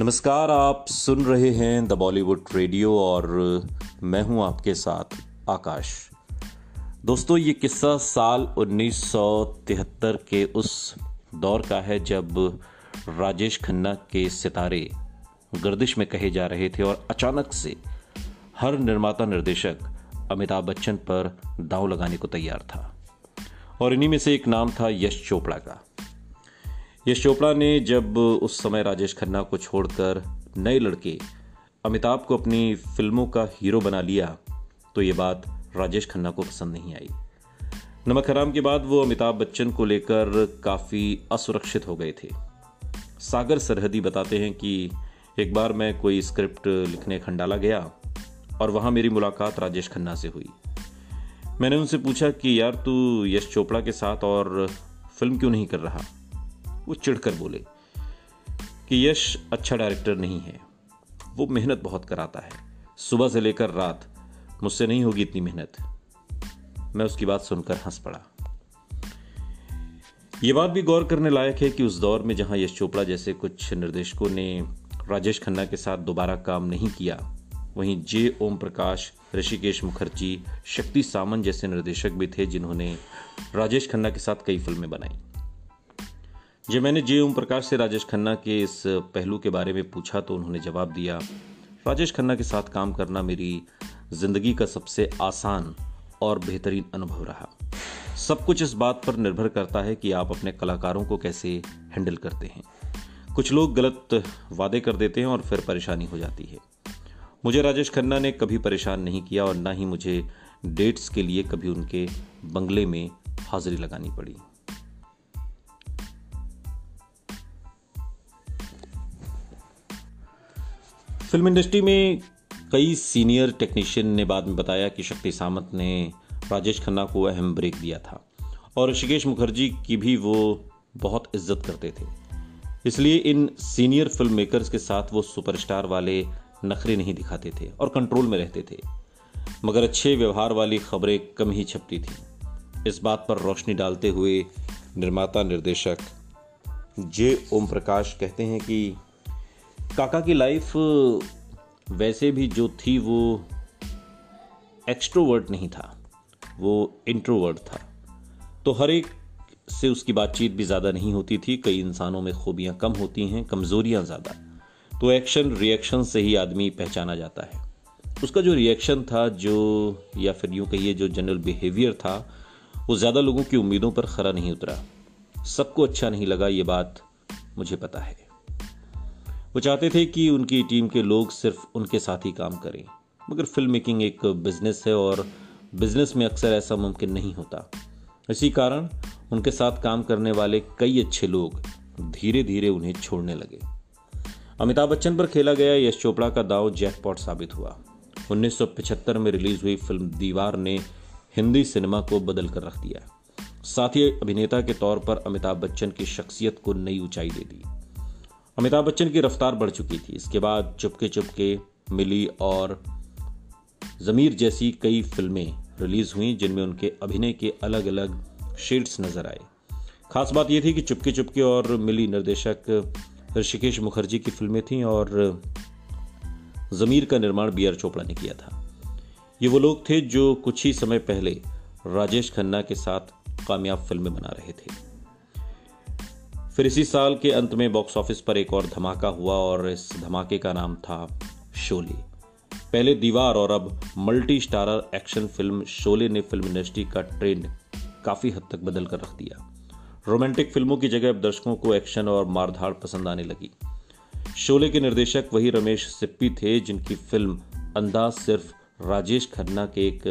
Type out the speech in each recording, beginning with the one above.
नमस्कार, आप सुन रहे हैं द बॉलीवुड रेडियो और मैं हूँ आपके साथ आकाश। दोस्तों, ये किस्सा साल 1973 के उस दौर का है जब राजेश खन्ना के सितारे गर्दिश में कहे जा रहे थे और अचानक से हर निर्माता निर्देशक अमिताभ बच्चन पर दांव लगाने को तैयार था। और इन्हीं में से एक नाम था यश चोपड़ा का। यश चोपड़ा ने जब उस समय राजेश खन्ना को छोड़कर नए लड़के अमिताभ को अपनी फ़िल्मों का हीरो बना लिया तो ये बात राजेश खन्ना को पसंद नहीं आई। नमक हराम के बाद वो अमिताभ बच्चन को लेकर काफ़ी असुरक्षित हो गए थे। सागर सरहदी बताते हैं कि एक बार मैं कोई स्क्रिप्ट लिखने खंडाला गया और वहाँ मेरी मुलाकात राजेश खन्ना से हुई। मैंने उनसे पूछा कि, यार, तू यश चोपड़ा के साथ और फ़िल्म क्यों नहीं कर रहा? वो चिढ़कर बोले कि यश अच्छा डायरेक्टर नहीं है। वो मेहनत बहुत कराता है। सुबह से लेकर रात मुझसे नहीं होगी इतनी मेहनत। मैं उसकी बात सुनकर हंस पड़ा। ये बात भी गौर करने लायक है कि उस दौर में जहाँ यश चोपड़ा जैसे कुछ निर्देशकों ने राजेश खन्ना के साथ दोबारा काम नहीं किया, वहीं जे ओम प्रकाश, ऋषिकेश मुखर्जी, शक्ति सामन जैसे निर्देशक भी थे जिन्होंने राजेश खन्ना के साथ कई फ़िल्में बनाई। जब मैंने जे ओम प्रकाश से राजेश खन्ना के इस पहलू के बारे में पूछा तो उन्होंने जवाब दिया, राजेश खन्ना के साथ काम करना मेरी ज़िंदगी का सबसे आसान और बेहतरीन अनुभव रहा। सब कुछ इस बात पर निर्भर करता है कि आप अपने कलाकारों को कैसे हैंडल करते हैं। कुछ लोग गलत वादे कर देते हैं और फिर परेशानी हो जाती है। मुझे राजेश खन्ना ने कभी परेशान नहीं किया और ना ही मुझे डेट्स के लिए कभी उनके बंगले में हाजिरी लगानी पड़ी। फ़िल्म इंडस्ट्री में कई सीनियर टेक्नीशियन ने बाद में बताया कि शक्ति सामंत ने राजेश खन्ना को अहम ब्रेक दिया था और ऋषिकेश मुखर्जी की भी वो बहुत इज़्ज़त करते थे। इसलिए इन सीनियर फ़िल्म मेकर्स के साथ वो सुपरस्टार वाले नखरे नहीं दिखाते थे और कंट्रोल में रहते थे। मगर अच्छे व्यवहार वाली खबरें कम ही छपती थी। इस बात पर रोशनी डालते हुए निर्माता निर्देशक जे ओम प्रकाश कहते हैं कि काका की लाइफ वैसे भी जो थी वो एक्सट्रोवर्ट नहीं था, वो इंट्रोवर्ट था। तो हर एक से उसकी बातचीत भी ज़्यादा नहीं होती थी, कई इंसानों में खूबियाँ कम होती हैं, कमज़ोरियाँ ज़्यादा। तो एक्शन रिएक्शन से ही आदमी पहचाना जाता है। उसका जो रिएक्शन था, जो, या फिर यूँ कहिए, जो जनरल बिहेवियर था, वो ज़्यादा लोगों की उम्मीदों पर खरा नहीं उतरा। सबको अच्छा नहीं लगा, ये बात मुझे पता है। वो चाहते थे कि उनकी टीम के लोग सिर्फ़ उनके साथ ही काम करें। मगर फ़िल्म मेकिंग एक बिज़नेस है और बिज़नेस में अक्सर ऐसा मुमकिन नहीं होता। इसी कारण उनके साथ काम करने वाले कई अच्छे लोग धीरे धीरे उन्हें छोड़ने लगे। अमिताभ बच्चन पर खेला गया यश चोपड़ा का दाव जैकपॉट साबित हुआ। 1975 में रिलीज़ हुई फ़िल्म दीवार ने हिंदी सिनेमा को बदल कर रख दिया। साथ ही अभिनेता के तौर पर अमिताभ बच्चन की शख्सियत को नई ऊंचाई दे दी। अमिताभ बच्चन की रफ्तार बढ़ चुकी थी। इसके बाद चुपके चुपके मिली और ज़मीर जैसी कई फ़िल्में रिलीज़ हुई, जिनमें उनके अभिनय के अलग अलग शेड्स नज़र आए। खास बात यह थी कि चुपके चुपके और मिली निर्देशक ऋषिकेश मुखर्जी की फ़िल्में थीं और ज़मीर का निर्माण बी आर चोपड़ा ने किया था। ये वो लोग थे जो कुछ ही समय पहले राजेश खन्ना के साथ कामयाब फ़िल्में बना रहे थे। फिर इसी साल के अंत में बॉक्स ऑफ़िस पर एक और धमाका हुआ और इस धमाके का नाम था शोले। पहले दीवार और अब multi starrer action film Sholay ने फ़िल्म इंडस्ट्री का ट्रेंड काफ़ी हद तक बदल कर रख दिया। रोमांटिक फ़िल्मों की जगह अब दर्शकों को एक्शन और मारधाड़ पसंद आने लगी। शोले के निर्देशक वही रमेश सिप्पी थे जिनकी फ़िल्म अंदाज सिर्फ़ राजेश खन्ना के एक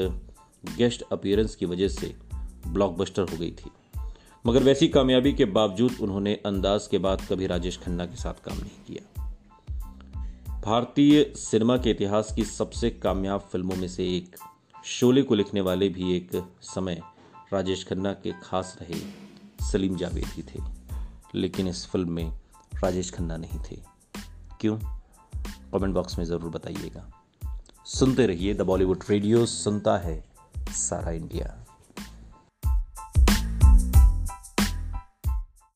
गेस्ट अपीयरेंस की वजह से ब्लॉकबस्टर हो गई थी। मगर वैसी कामयाबी के बावजूद उन्होंने अंदाज के बाद कभी राजेश खन्ना के साथ काम नहीं किया। भारतीय सिनेमा के इतिहास की सबसे कामयाब फ़िल्मों में से एक, शोले को लिखने वाले भी एक समय राजेश खन्ना के खास रहे सलीम जावेद ही थे। लेकिन इस फ़िल्म में राजेश खन्ना नहीं थे। क्यों? कमेंट बॉक्स में ज़रूर बताइएगा। सुनते रहिए द बॉलीवुड रेडियो, सुनता है सारा इंडिया।